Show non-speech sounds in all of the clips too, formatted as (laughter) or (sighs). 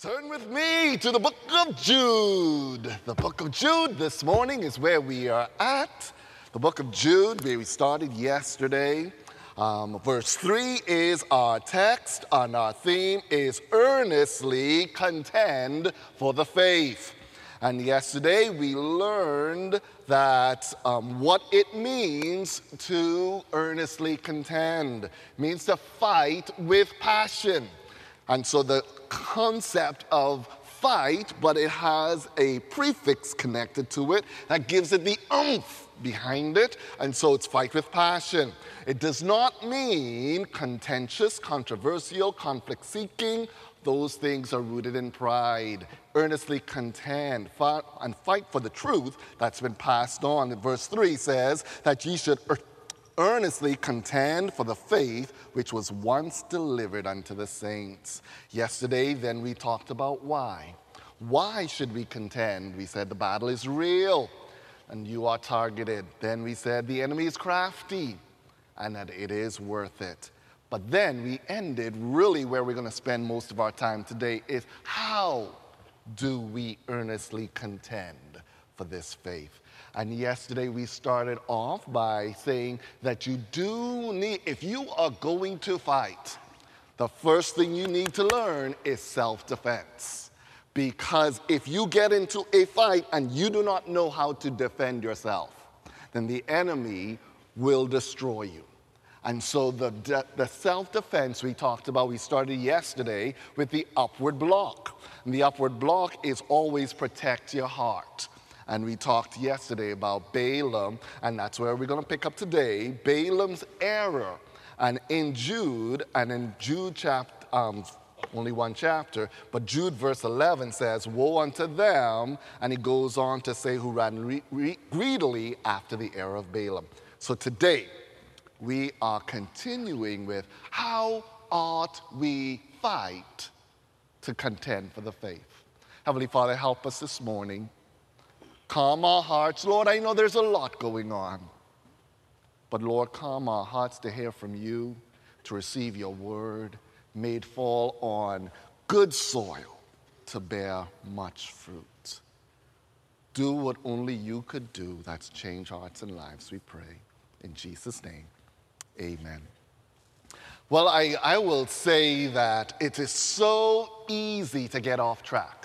Turn with me to the book of Jude. The book of Jude this morning is where we are at. The book of Jude, where we started yesterday. Um, verse 3 is our text, and our theme is earnestly contend for the faith. And yesterday we learned that um, what it means to earnestly contend means to fight with passion. And so the concept of fight, but it has a prefix connected to it that gives it the oomph behind it, and so it's fight with passion. It does not mean contentious, controversial, conflict seeking. Those things are rooted in pride. Earnestly contend and fight for the truth that's been passed on. Verse 3 says that ye should earnestly contend for the faith which was once delivered unto the saints. Yesterday, then, we talked about why. Why should we contend? We said the battle is real and you are targeted. Then we said the enemy is crafty and that it is worth it. But then we ended really where we're going to spend most of our time today is how do we earnestly contend for this faith? And yesterday we started off by saying that you do need, if you are going to fight, the first thing you need to learn is self defense. Because if you get into a fight and you do not know how to defend yourself, then the enemy will destroy you. And so the, de- the self defense we talked about, we started yesterday with the upward block. And the upward block is always protect your heart. And we talked yesterday about Balaam, and that's where we're going to pick up today Balaam's error. And in Jude, and in Jude chapter, um, only one chapter, but Jude verse 11 says, Woe unto them, and he goes on to say, who ran re- re- greedily after the error of Balaam. So today, we are continuing with how ought we fight to contend for the faith. Heavenly Father, help us this morning Calm our hearts. Lord, I know there's a lot going on. But Lord, calm our hearts to hear from you, to receive your word, made fall on good soil to bear much fruit. Do what only you could do. That's change hearts and lives, we pray. In Jesus' name, amen. Well, I, I will say that it is so easy to get off track.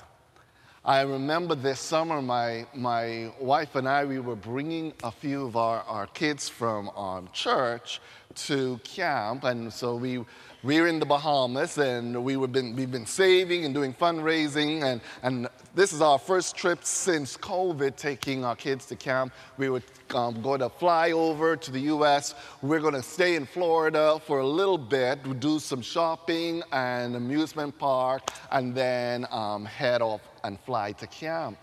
I remember this summer, my, my wife and I, we were bringing a few of our, our kids from um, church to camp. And so we, we were in the Bahamas and we were been, we've been saving and doing fundraising. And, and this is our first trip since COVID taking our kids to camp. We were um, going to fly over to the US. We're going to stay in Florida for a little bit, do some shopping and amusement park, and then um, head off and fly to camp.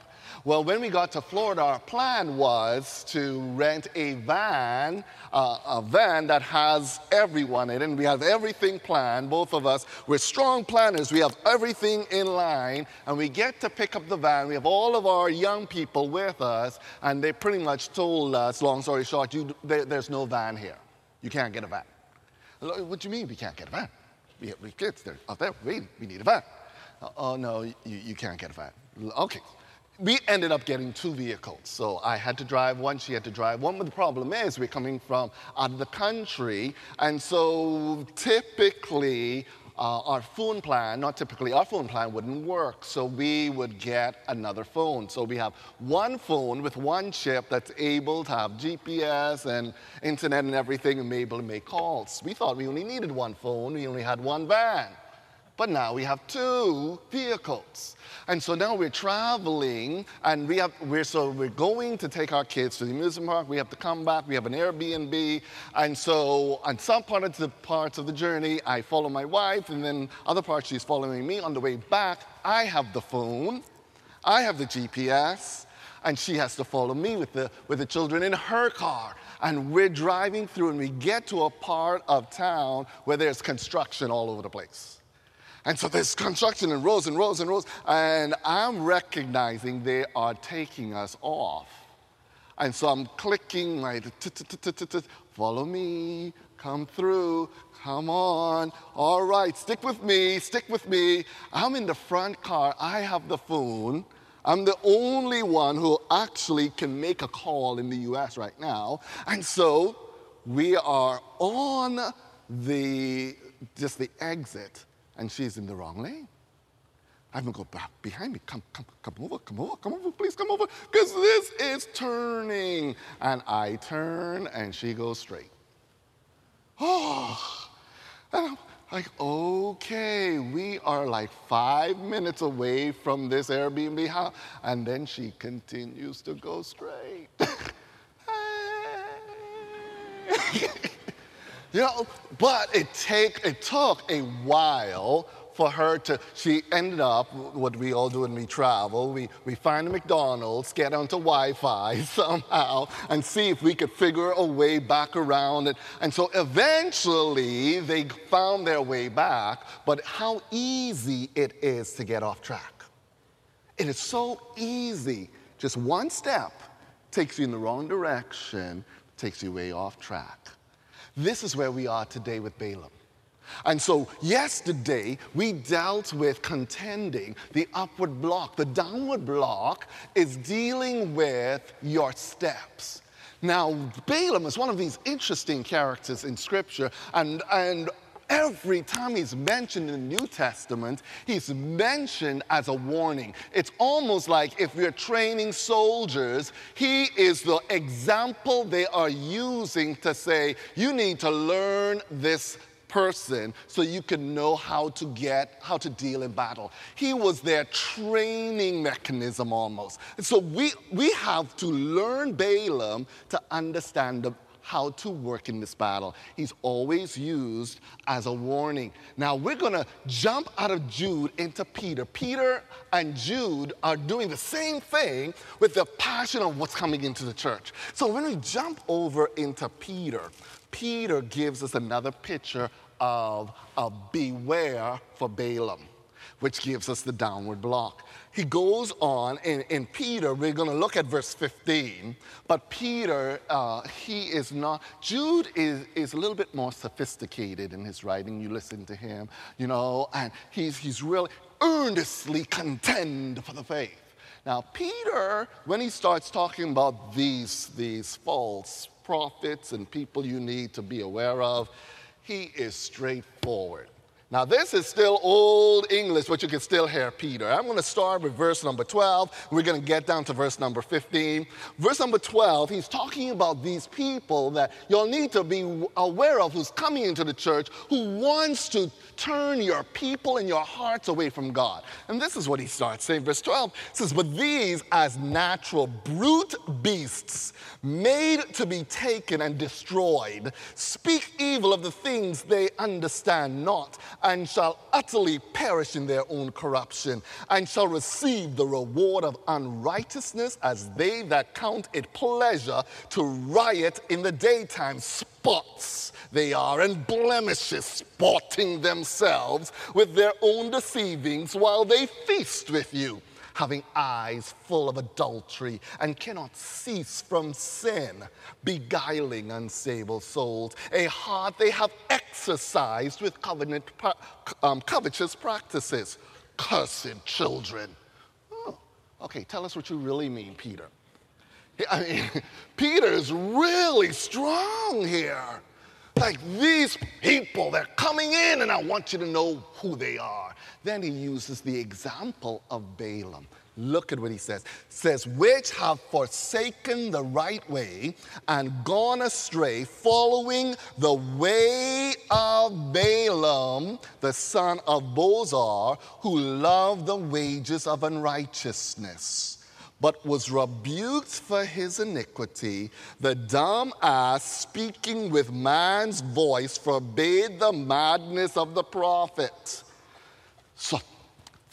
Well, when we got to Florida, our plan was to rent a van, uh, a van that has everyone in it, and we have everything planned. Both of us, we're strong planners. We have everything in line, and we get to pick up the van. We have all of our young people with us, and they pretty much told us, long story short, you, there, there's no van here. You can't get a van. What do you mean we can't get a van? We have kids, they're out there waiting. We need a van. Oh, no, you, you can't get a van. Okay. We ended up getting two vehicles. So I had to drive one, she had to drive one. But the problem is, we're coming from out of the country. And so typically, uh, our phone plan, not typically, our phone plan wouldn't work. So we would get another phone. So we have one phone with one chip that's able to have GPS and internet and everything and be able to make calls. We thought we only needed one phone, we only had one van. But now we have two vehicles. And so now we're traveling and we have, we're, so we're going to take our kids to the amusement park. We have to come back. We have an Airbnb. And so on some part of the parts of the journey, I follow my wife and then other parts she's following me. On the way back, I have the phone. I have the GPS. and she has to follow me with the, with the children in her car. And we're driving through, and we get to a part of town where there's construction all over the place. And so there's construction and rows and rows and rows, and I'm recognizing they are taking us off. And so I'm clicking my follow me, come through, come on. All right, stick with me, stick with me. I'm in the front car, I have the phone. I'm the only one who actually can make a call in the US right now. And so we are on the just the exit and she's in the wrong lane. I'm gonna go back behind me. Come, come, come over, come over, come over, please come over, because this is turning. And I turn and she goes straight. Oh, (sighs) and I'm like, okay, we are like five minutes away from this Airbnb house. And then she continues to go straight. (laughs) you know, but it, take, it took a while for her to, she ended up, what we all do when we travel, we, we find a McDonald's, get onto Wi Fi (laughs) somehow, and see if we could figure a way back around it. And so eventually they found their way back, but how easy it is to get off track. It is so easy. Just one step takes you in the wrong direction, takes you way off track. This is where we are today with Balaam. And so, yesterday, we dealt with contending the upward block. The downward block is dealing with your steps. Now, Balaam is one of these interesting characters in Scripture, and, and every time he's mentioned in the New Testament, he's mentioned as a warning. It's almost like if we're training soldiers, he is the example they are using to say, you need to learn this person so you can know how to get, how to deal in battle. He was their training mechanism almost. And so we, we have to learn Balaam to understand the, how to work in this battle. He's always used as a warning. Now we're going to jump out of Jude into Peter. Peter and Jude are doing the same thing with the passion of what's coming into the church. So when we jump over into Peter, Peter gives us another picture of, of beware for Balaam, which gives us the downward block. He goes on in, Peter, we're going to look at verse 15, but Peter, uh, he is not, Jude is, is a little bit more sophisticated in his writing. You listen to him, you know, and he's, he's really earnestly contend for the faith. Now, Peter, when he starts talking about these, these false prophets and people you need to be aware of, he is straightforward. Now, this is still old English, but you can still hear Peter. I'm going to start with verse number 12. We're going to get down to verse number 15. Verse number 12, he's talking about these people that you'll need to be aware of who's coming into the church, who wants to turn your people and your hearts away from God. And this is what he starts saying. Verse 12 says, But these, as natural brute beasts, made to be taken and destroyed, speak evil of the things they understand not and shall utterly perish in their own corruption, and shall receive the reward of unrighteousness as they that count it pleasure to riot in the daytime. Spots they are, and blemishes, sporting themselves with their own deceivings while they feast with you having eyes full of adultery and cannot cease from sin, beguiling unsable souls, a heart they have exercised with covenant, um, covetous practices. Cursed children. Oh, okay, tell us what you really mean, Peter. I mean, (laughs) Peter is really strong here. Like these people, they're coming in, and I want you to know who they are. Then he uses the example of Balaam. Look at what he says. says, which have forsaken the right way and gone astray, following the way of Balaam, the son of Bosor, who loved the wages of unrighteousness but was rebuked for his iniquity. The dumb ass, speaking with man's voice, forbade the madness of the prophet. So,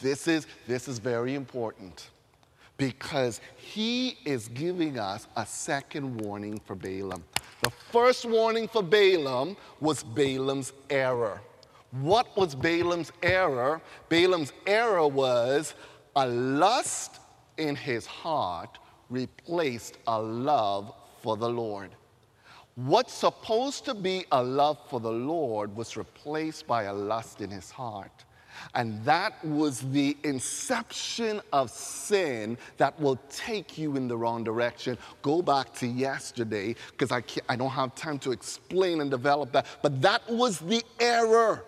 this is, this is very important because he is giving us a second warning for Balaam. The first warning for Balaam was Balaam's error. What was Balaam's error? Balaam's error was a lust in his heart replaced a love for the Lord. What's supposed to be a love for the Lord was replaced by a lust in his heart. And that was the inception of sin that will take you in the wrong direction. Go back to yesterday, because I, I don't have time to explain and develop that. But that was the error.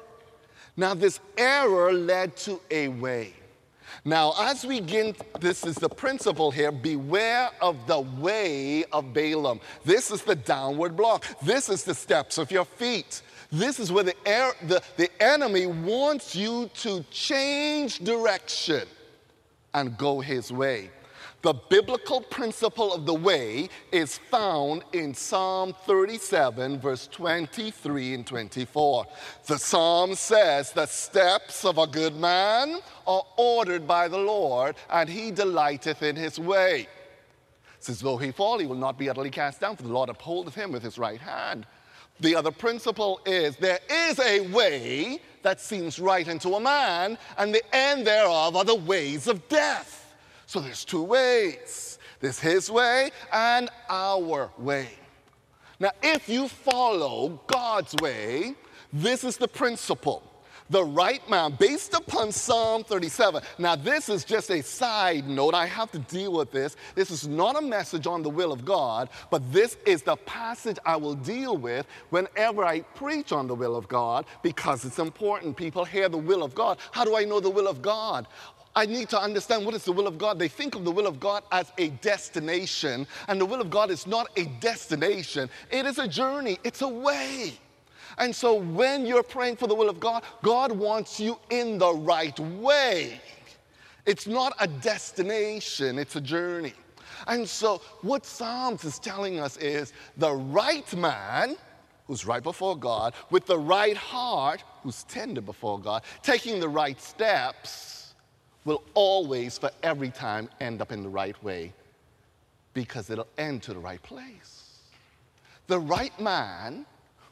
Now, this error led to a way. Now, as we begin, this is the principle here beware of the way of Balaam. This is the downward block. This is the steps of your feet. This is where the, air, the, the enemy wants you to change direction and go his way. The biblical principle of the way is found in Psalm 37, verse 23 and 24. The psalm says, The steps of a good man are ordered by the Lord, and he delighteth in his way. Since though he fall, he will not be utterly cast down, for the Lord upholdeth him with his right hand. The other principle is there is a way that seems right unto a man, and the end thereof are the ways of death. So there's two ways there's his way and our way. Now, if you follow God's way, this is the principle. The right man, based upon Psalm 37. Now, this is just a side note. I have to deal with this. This is not a message on the will of God, but this is the passage I will deal with whenever I preach on the will of God because it's important. People hear the will of God. How do I know the will of God? I need to understand what is the will of God. They think of the will of God as a destination, and the will of God is not a destination, it is a journey, it's a way. And so when you're praying for the will of God, God wants you in the right way. It's not a destination, it's a journey. And so what Psalms is telling us is the right man who's right before God, with the right heart, who's tender before God, taking the right steps will always, for every time, end up in the right way because it'll end to the right place. The right man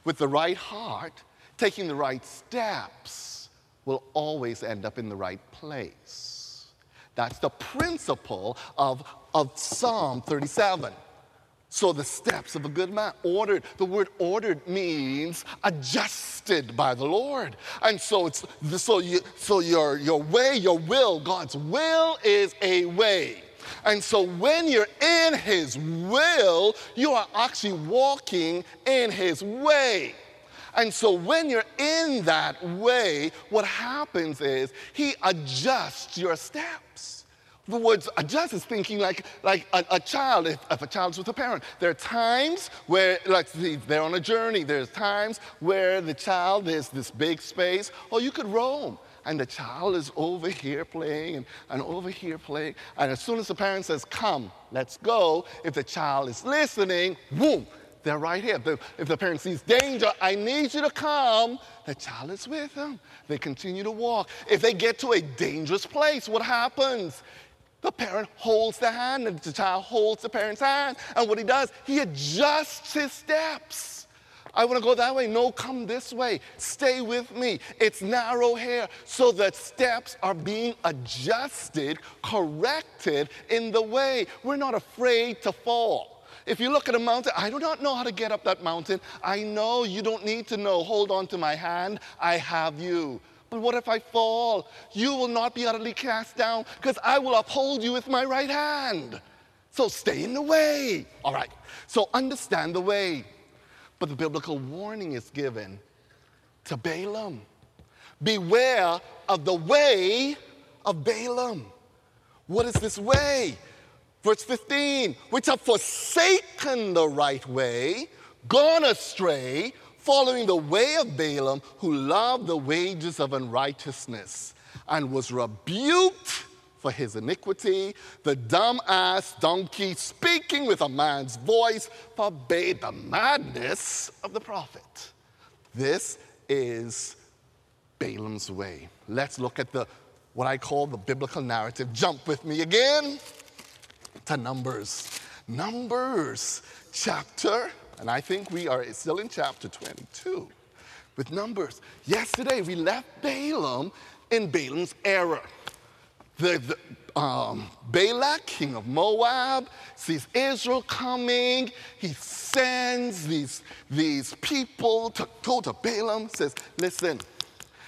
with the right heart, taking the right steps, will always end up in the right place. That's the principle of, of Psalm 37. So the steps of a good man, ordered. The word ordered means adjusted by the Lord. And so it's so you so your your way, your will, God's will is a way. And so when you're in his will, you are actually walking in his way. And so when you're in that way, what happens is he adjusts your steps the words adjust is thinking like, like a, a child, if, if, a child's with a parent. There are times where, like, they're on a journey. There's times where the child, there's this big space, or you could roam. And the child is over here playing and, and over here playing. And as soon as the parent says, Come, let's go, if the child is listening, boom, they're right here. If the, parent sees danger, I need you to come, the child is with them. They continue to walk. If they get to a dangerous place, what happens? The parent holds the hand, and the child holds the parent's hand. And what he does, he adjusts his steps. I want to go that way. No, come this way. Stay with me. It's narrow here. So the steps are being adjusted, corrected in the way. We're not afraid to fall. If you look at a mountain, I do not know how to get up that mountain. I know you don't need to know. Hold on to my hand. I have you. But what if I fall? You will not be utterly cast down because I will uphold you with my right hand. So stay in the way. All right. So understand the way. But the biblical warning is given to Balaam Beware of the way of Balaam. What is this way? Verse 15, which have forsaken the right way, gone astray, following the way of Balaam, who loved the wages of unrighteousness and was rebuked for his iniquity. The dumb ass donkey, speaking with a man's voice, forbade the madness of the prophet. This is Balaam's way. Let's look at the what I call the biblical narrative. Jump with me again. to Numbers. Numbers chapter, and I think we are still in chapter 22 with Numbers. Yesterday we left Balaam in Balaam's error. The, the um, Balak, king of Moab, sees Israel coming. He sends these, these people to go to Balaam, says, Listen,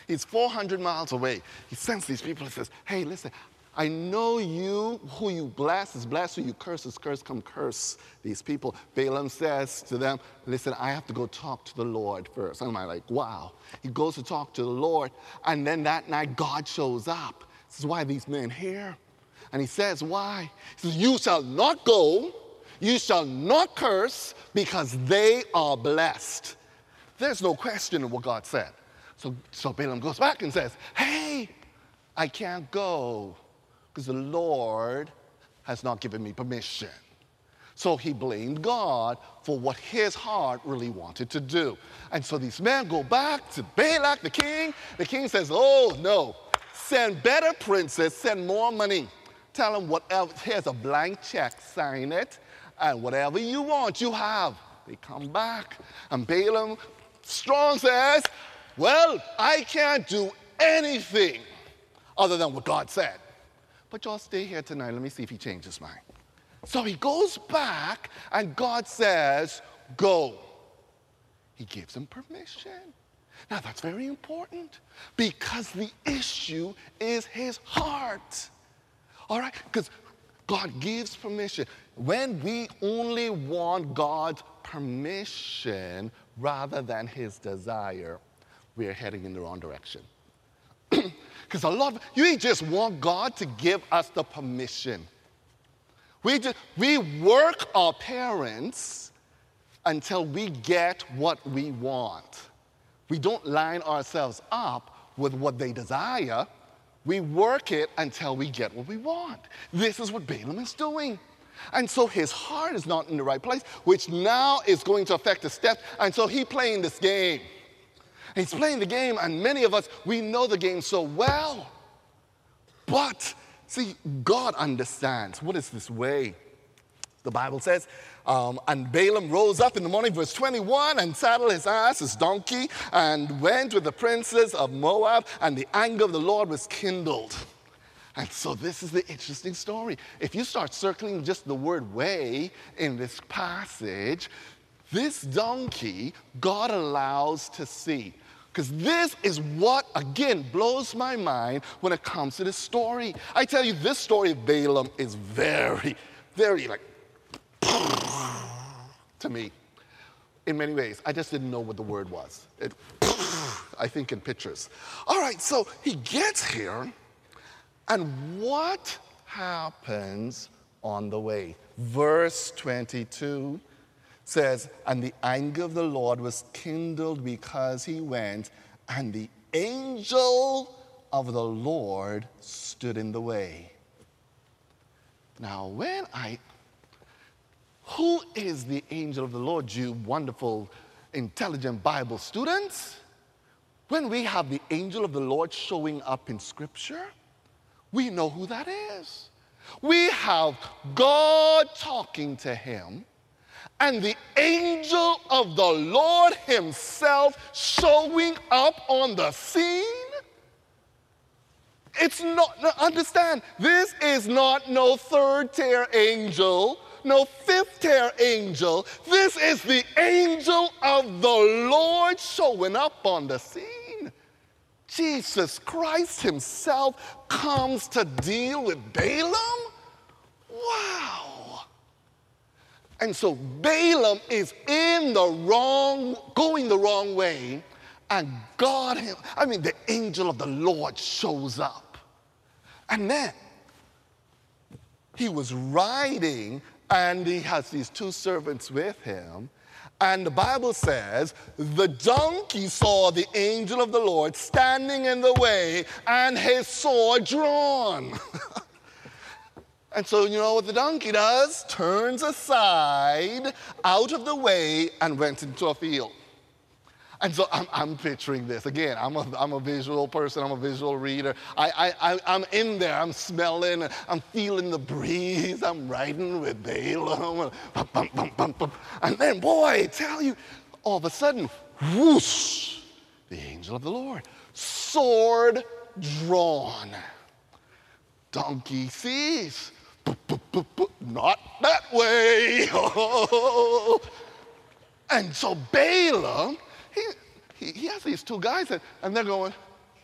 he's 400 miles away. He sends these people and says, Hey, listen, I know you, who you bless is blessed, who you curse is cursed. Come curse these people. Balaam says to them, Listen, I have to go talk to the Lord first. I'm like, Wow. He goes to talk to the Lord, and then that night God shows up. This is why these men here. And he says, Why? He says, You shall not go, you shall not curse, because they are blessed. There's no question of what God said. So, so Balaam goes back and says, Hey, I can't go because the Lord has not given me permission. So he blamed God for what his heart really wanted to do. And so these men go back to Balak, the king. The king says, Oh, no, send better princes, send more money. Tell them whatever, here's a blank check, sign it, and whatever you want, you have. They come back. And Balaam, strong, says, Well, I can't do anything other than what God said. But y'all stay here tonight. Let me see if he changes mind. So he goes back, and God says, Go. He gives him permission. Now, that's very important because the issue is his heart. All right? Because God gives permission. When we only want God's permission rather than his desire, we're heading in the wrong direction. (clears throat) Because a lot of you just want God to give us the permission. We, just, we work our parents until we get what we want. We don't line ourselves up with what they desire. We work it until we get what we want. This is what Balaam is doing. And so his heart is not in the right place, which now is going to affect his steps. And so he playing this game. He's playing the game, and many of us, we know the game so well. But see, God understands what is this way. The Bible says, um, and Balaam rose up in the morning, verse 21, and saddled his ass, his donkey, and went with the princes of Moab, and the anger of the Lord was kindled. And so, this is the interesting story. If you start circling just the word way in this passage, this donkey God allows to see. Because this is what, again, blows my mind when it comes to this story. I tell you, this story of Balaam is very, very like, to me, in many ways. I just didn't know what the word was. It, I think in pictures. All right, so he gets here, and what happens on the way? Verse 22 says, And the anger of the Lord was kindled because he went, and the angel of the Lord stood in the way. Now, when I, who is the angel of the Lord, you wonderful, intelligent Bible students? When we have the angel of the Lord showing up in Scripture, we know who that is. We have God talking to him and the angel of the Lord Himself showing up on the scene? It's not, understand, this is not no third tier angel, no fifth tier angel. This is the angel of the Lord showing up on the scene. Jesus Christ Himself comes to deal with Balaam? Wow. And so Balaam is in the wrong, going the wrong way, and God, I mean, the angel of the Lord shows up. And then he was riding, and he has these two servants with him. And the Bible says, the donkey saw the angel of the Lord standing in the way and his sword drawn. (laughs) And so, you know what the donkey does? Turns aside, out of the way, and went into a field. And so I'm, I'm picturing this. Again, I'm a, I'm a visual person, I'm a visual reader. I, I, I, I'm in there, I'm smelling, I'm feeling the breeze, I'm riding with Balaam. And then, boy, I tell you, all of a sudden, whoosh, the angel of the Lord, sword drawn. Donkey sees, not that way. (laughs) and so Balaam, he, he, he has these two guys, and, they're going,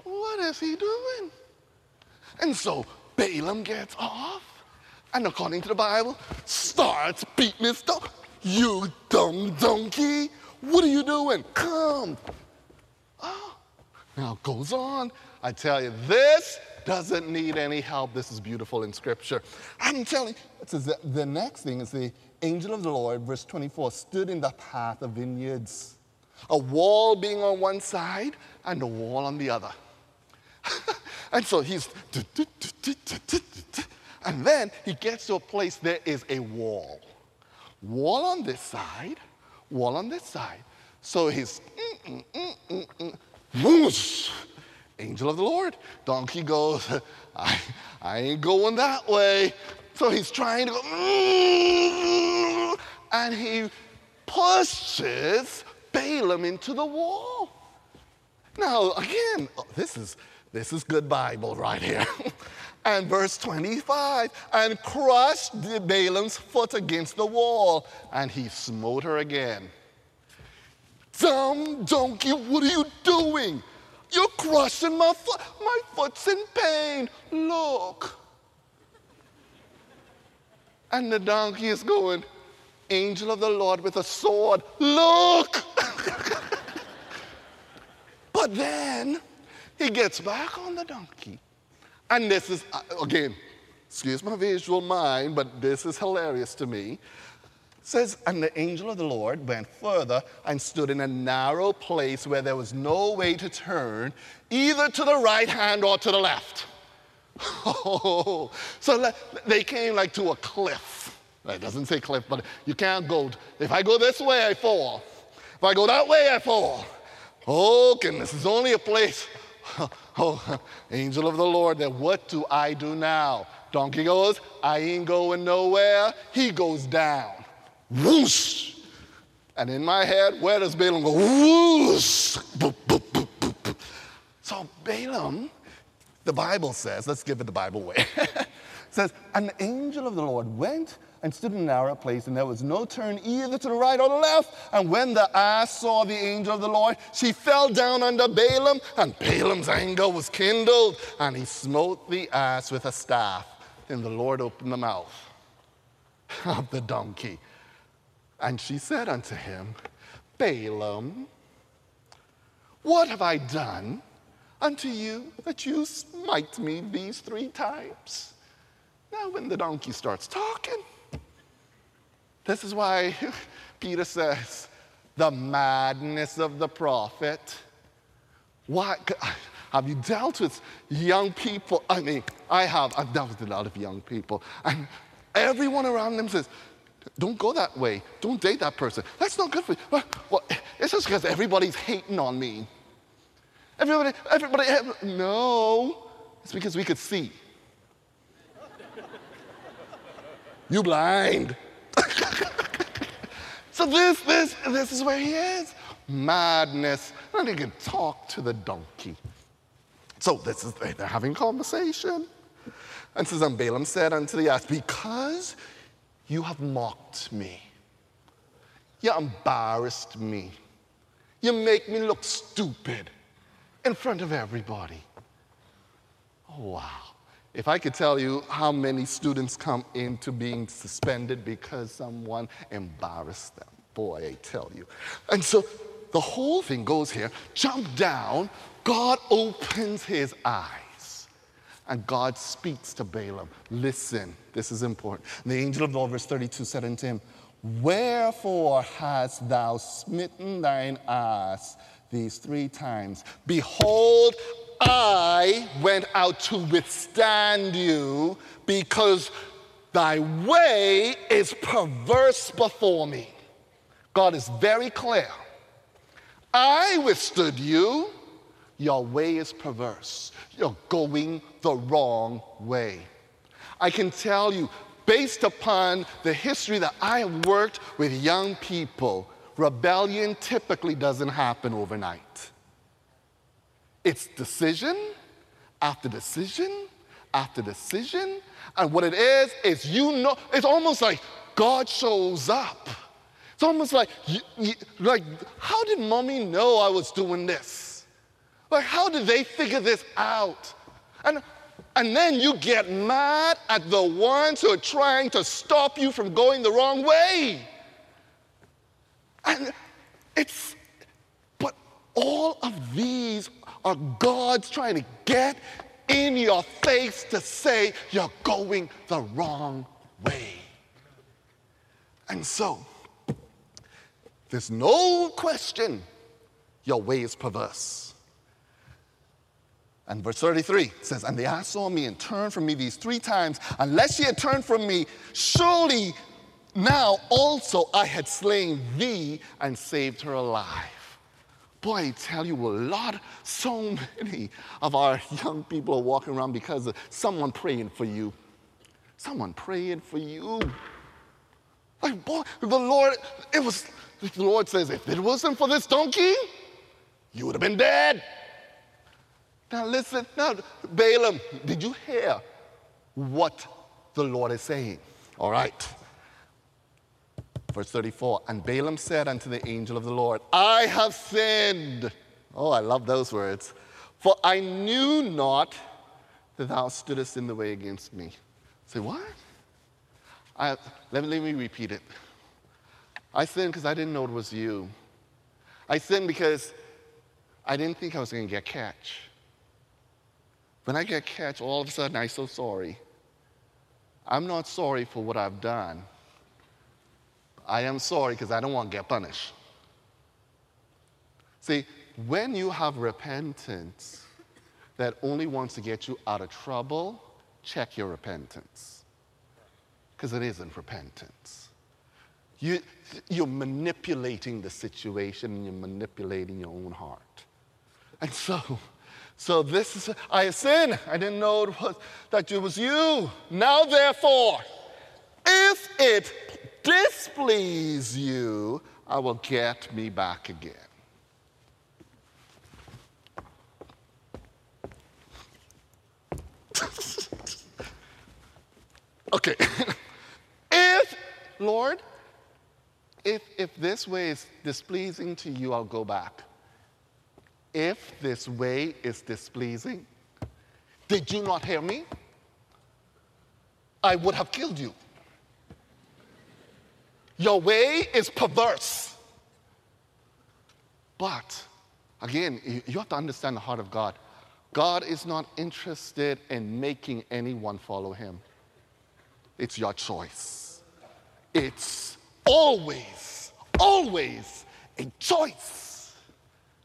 What is he doing? And so Balaam gets off, and according to the Bible, starts beating his dog. You dumb donkey, what are you doing? Come. Oh. Now goes on. I tell you, this doesn't need any help. This is beautiful in Scripture. I'm telling you, says the next thing is the angel of the Lord, verse 24, stood in the path of vineyards a wall being on one side and a wall on the other. (laughs) and so he's, and then he gets to a place there is a wall. Wall on this side, wall on this side. So he's, mm, mm, mm, whoosh, angel of the Lord. Donkey goes, (laughs) I, I ain't going that way. So he's trying to go, mm, and he pushes Balaam into the wall. Now, again, this is, this is good Bible right here. (laughs) and verse 25, and crushed Balaam's foot against the wall, and he smote her again. Dumb donkey, what are you doing? You're crushing my foot. My foot's in pain. Look. And the donkey is going, Angel of the Lord with a sword, look. (laughs) but then he gets back on the donkey. And this is, uh, again, excuse my visual mind, but this is hilarious to me. Says, and the angel of the Lord went further and stood in a narrow place where there was no way to turn, either to the right hand or to the left. (laughs) Oh, so they came like to a cliff. It doesn't say cliff, but you can't go. If I go this way, I fall. If I go that way, I fall. Oh, goodness, it's only a place. (laughs) Oh, angel of the Lord, then what do I do now? Donkey goes, I ain't going nowhere. He goes down. Whoosh. And in my head, where does Balaam go? Whoosh. So Balaam, the Bible says, let's give it the Bible way, (laughs) says, an angel of the Lord went and stood in a narrow place, and there was no turn either to the right or the left. And when the ass saw the angel of the Lord, she fell down under Balaam, and Balaam's anger was kindled, and he smote the ass with a staff. Then the Lord opened the mouth of the donkey. And she said unto him, Balaam, what have I done unto you that you smite me these three times? Now, when the donkey starts talking, this is why (laughs) Peter says, the madness of the prophet. Why? Have you dealt with young people? I mean, I have. I've dealt with a lot of young people. And everyone around them says, don't go that way. Don't date that person. That's not good for you. Well, it's just because everybody's hating on me. Everybody, everybody, no. It's because we could see. you blind. (laughs) so this, this, this is where he is. Madness. And he can talk to the donkey. So this is, they're having conversation. And says, and Balaam said unto the ass, because you have mocked me. You embarrassed me. You make me look stupid in front of everybody. Oh, wow. If I could tell you how many students come into being suspended because someone embarrassed them, boy, I tell you. And so the whole thing goes here jump down, God opens his eyes. And God speaks to Balaam. Listen, this is important. The angel of the Lord, verse 32, said unto him, Wherefore hast thou smitten thine ass these three times? Behold, I went out to withstand you because thy way is perverse before me. God is very clear. I withstood you. Your way is perverse. You're going the wrong way. I can tell you, based upon the history that I have worked with young people, rebellion typically doesn't happen overnight. It's decision after decision after decision. And what it is, is you know, it's almost like God shows up. It's almost like, like, how did mommy know I was doing this? Like, how did they figure this out? And, and then you get mad at the ones who are trying to stop you from going the wrong way. And it's, but all of these are God's trying to get in your face to say you're going the wrong way. And so, there's no question your way is perverse. And verse 33 says, And the eye saw me and turned from me these three times. Unless ye had turned from me, surely now also I had slain thee and saved her alive. Boy, I tell you, a lot, so many of our young people are walking around because of someone praying for you. Someone praying for you. Like, boy, the Lord, it was, the Lord says, if it wasn't for this donkey, you would have been dead. Now listen, now, Balaam, did you hear what the Lord is saying? All right. Verse 34 And Balaam said unto the angel of the Lord, I have sinned. Oh, I love those words. For I knew not that thou stoodest in the way against me. Say, what? I, let, me, let me repeat it. I sinned because I didn't know it was you. I sinned because I didn't think I was going to get catch. When I get catch, all of a sudden I'm so sorry. I'm not sorry for what I've done. I am sorry because I don't want to get punished. See, when you have repentance that only wants to get you out of trouble, check your repentance. Because it isn't repentance. You, you're manipulating the situation and you're manipulating your own heart. And so, so this is, I sinned. I didn't know it was, that it was you. Now, therefore, if it displease you, I will get me back again. (laughs) okay. if, Lord, if, if this way is displeasing to you, I'll go back. If this way is displeasing, did you not hear me? I would have killed you. Your way is perverse. But again, you have to understand the heart of God. God is not interested in making anyone follow him. It's your choice. It's always, always a choice.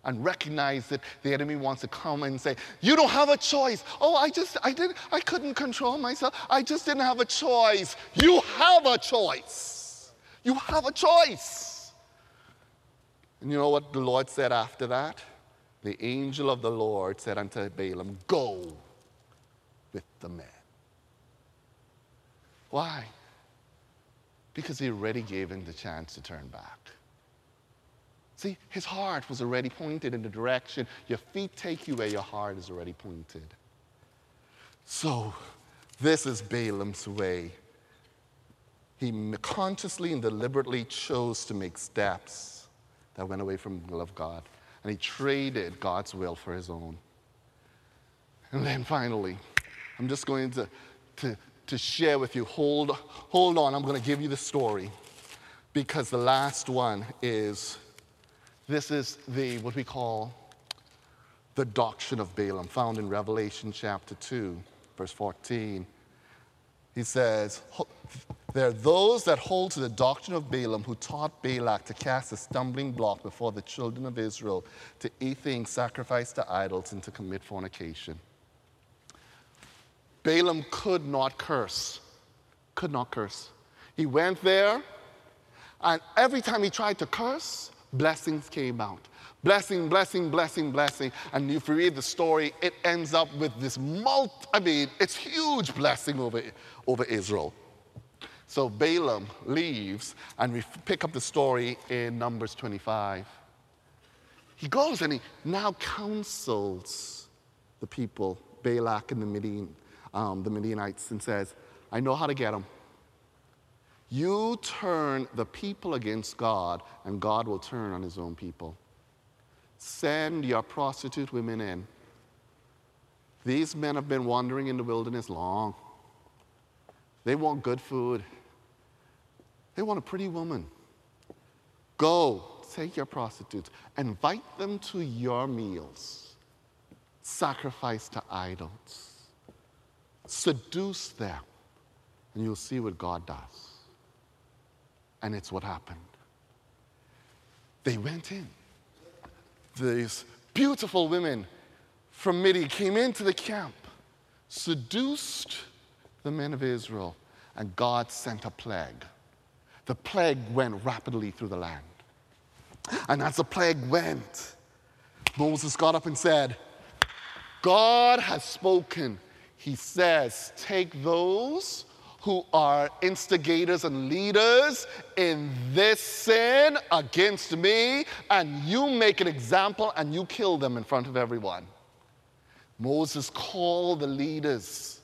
And recognize that the enemy wants to come and say, You don't have a choice. Oh, I just, I didn't, I couldn't control myself. I just didn't have a choice. You have a choice. You have a choice. And you know what the Lord said after that? The angel of the Lord said unto Balaam, Go with the man. Why? Because he already gave him the chance to turn back. See, his heart was already pointed in the direction. Your feet take you where your heart is already pointed. So, this is Balaam's way he consciously and deliberately chose to make steps that went away from the will of God. And he traded God's will for his own. And then finally, I'm just going to, to, to share with you. Hold, hold on, I'm going to give you the story. Because the last one is this is the what we call the doctrine of Balaam, found in Revelation chapter 2, verse 14. He says, there are those that hold to the doctrine of Balaam who taught Balak to cast a stumbling block before the children of Israel, to eat things sacrificed to idols, and to commit fornication. Balaam could not curse, could not curse. He went there, and every time he tried to curse, blessings came out. Blessing, blessing, blessing, blessing. And if you read the story, it ends up with this multi, I mean, it's huge blessing over, over Israel. So Balaam leaves, and we pick up the story in Numbers 25. He goes and he now counsels the people, Balak and the, Midian, um, the Midianites, and says, I know how to get them. You turn the people against God, and God will turn on his own people. Send your prostitute women in. These men have been wandering in the wilderness long. They want good food. They want a pretty woman. Go, take your prostitutes, invite them to your meals, sacrifice to idols, seduce them, and you'll see what God does. And it's what happened. They went in these beautiful women from Midian came into the camp, seduced the men of Israel, and God sent a plague. The plague went rapidly through the land. And as the plague went, Moses got up and said, God has spoken. He says, Take those who are instigators and leaders in this sin against me, and you make an example and you kill them in front of everyone. Moses called the leaders,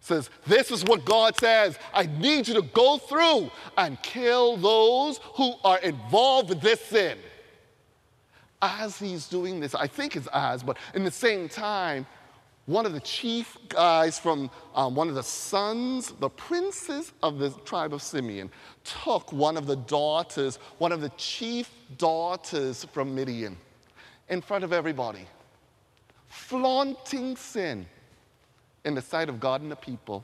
says, This is what God says. I need you to go through and kill those who are involved with this sin. As he's doing this, I think it's as, but in the same time, one of the chief guys from um, one of the sons, the princes of the tribe of Simeon, took one of the daughters, one of the chief daughters from Midian, in front of everybody, flaunting sin in the sight of God and the people,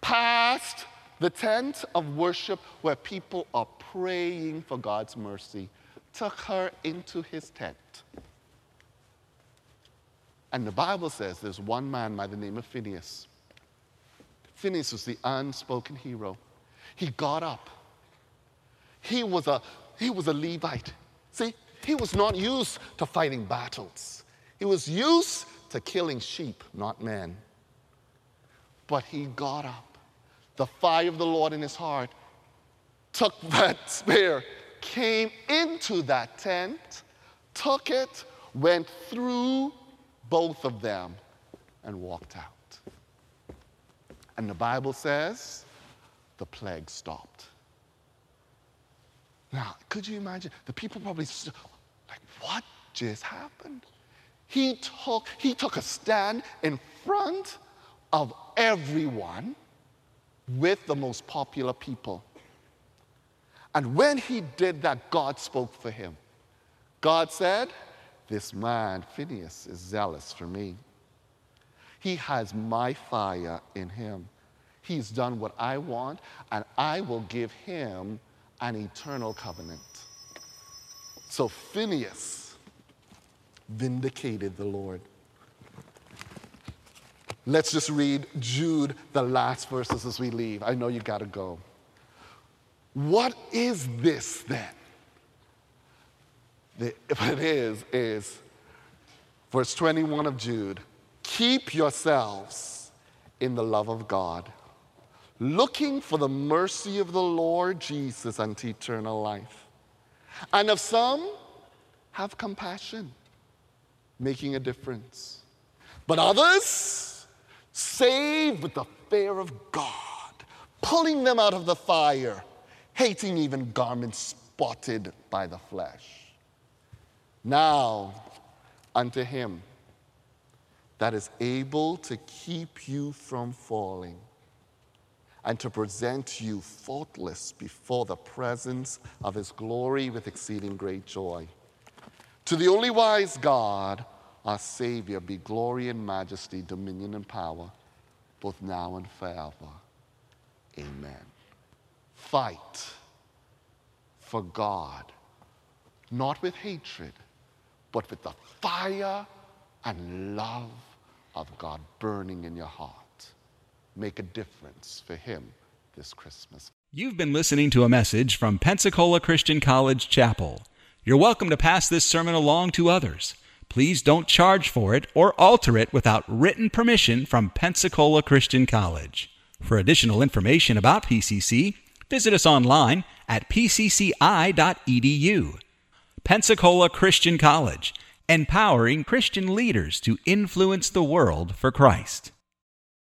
past the tent of worship where people are praying for God's mercy, took her into his tent. And the Bible says there's one man by the name of Phineas. Phineas was the unspoken hero. He got up. He was a, he was a Levite. See, he was not used to fighting battles. He was used to killing sheep, not men. But he got up. The fire of the Lord in his heart took that (laughs) spear, came into that tent, took it, went through both of them, and walked out. And the Bible says the plague stopped. Now, could you imagine? The people probably like, what just happened? He took, he took a stand in front of everyone with the most popular people. And when he did that, God spoke for him. God said, this man, Phineas, is zealous for me. He has my fire in him. He's done what I want, and I will give him an eternal covenant. So Phineas vindicated the Lord. Let's just read Jude, the last verses as we leave. I know you got to go. What is this then? The, (laughs) what it is, is verse 21 of Jude keep yourselves in the love of God, looking for the mercy of the Lord Jesus unto eternal life. And of some, have compassion, making a difference. But others, save with the fear of God, pulling them out of the fire, hating even garments spotted by the flesh. Now unto him that is able to keep you from falling and to present you faultless before the presence of his glory with exceeding great joy. To the only wise God, our Savior, be glory and majesty, dominion and power, both now and forever. Amen. Fight for God, not with hatred but with the fire and love of God burning in your heart. Make a difference for Him this Christmas. You've been listening to a message from Pensacola Christian College Chapel. You're welcome to pass this sermon along to others. Please don't charge for it or alter it without written permission from Pensacola Christian College. For additional information about PCC, visit us online at pcci.edu. Pensacola Christian College, empowering Christian leaders to influence the world for Christ.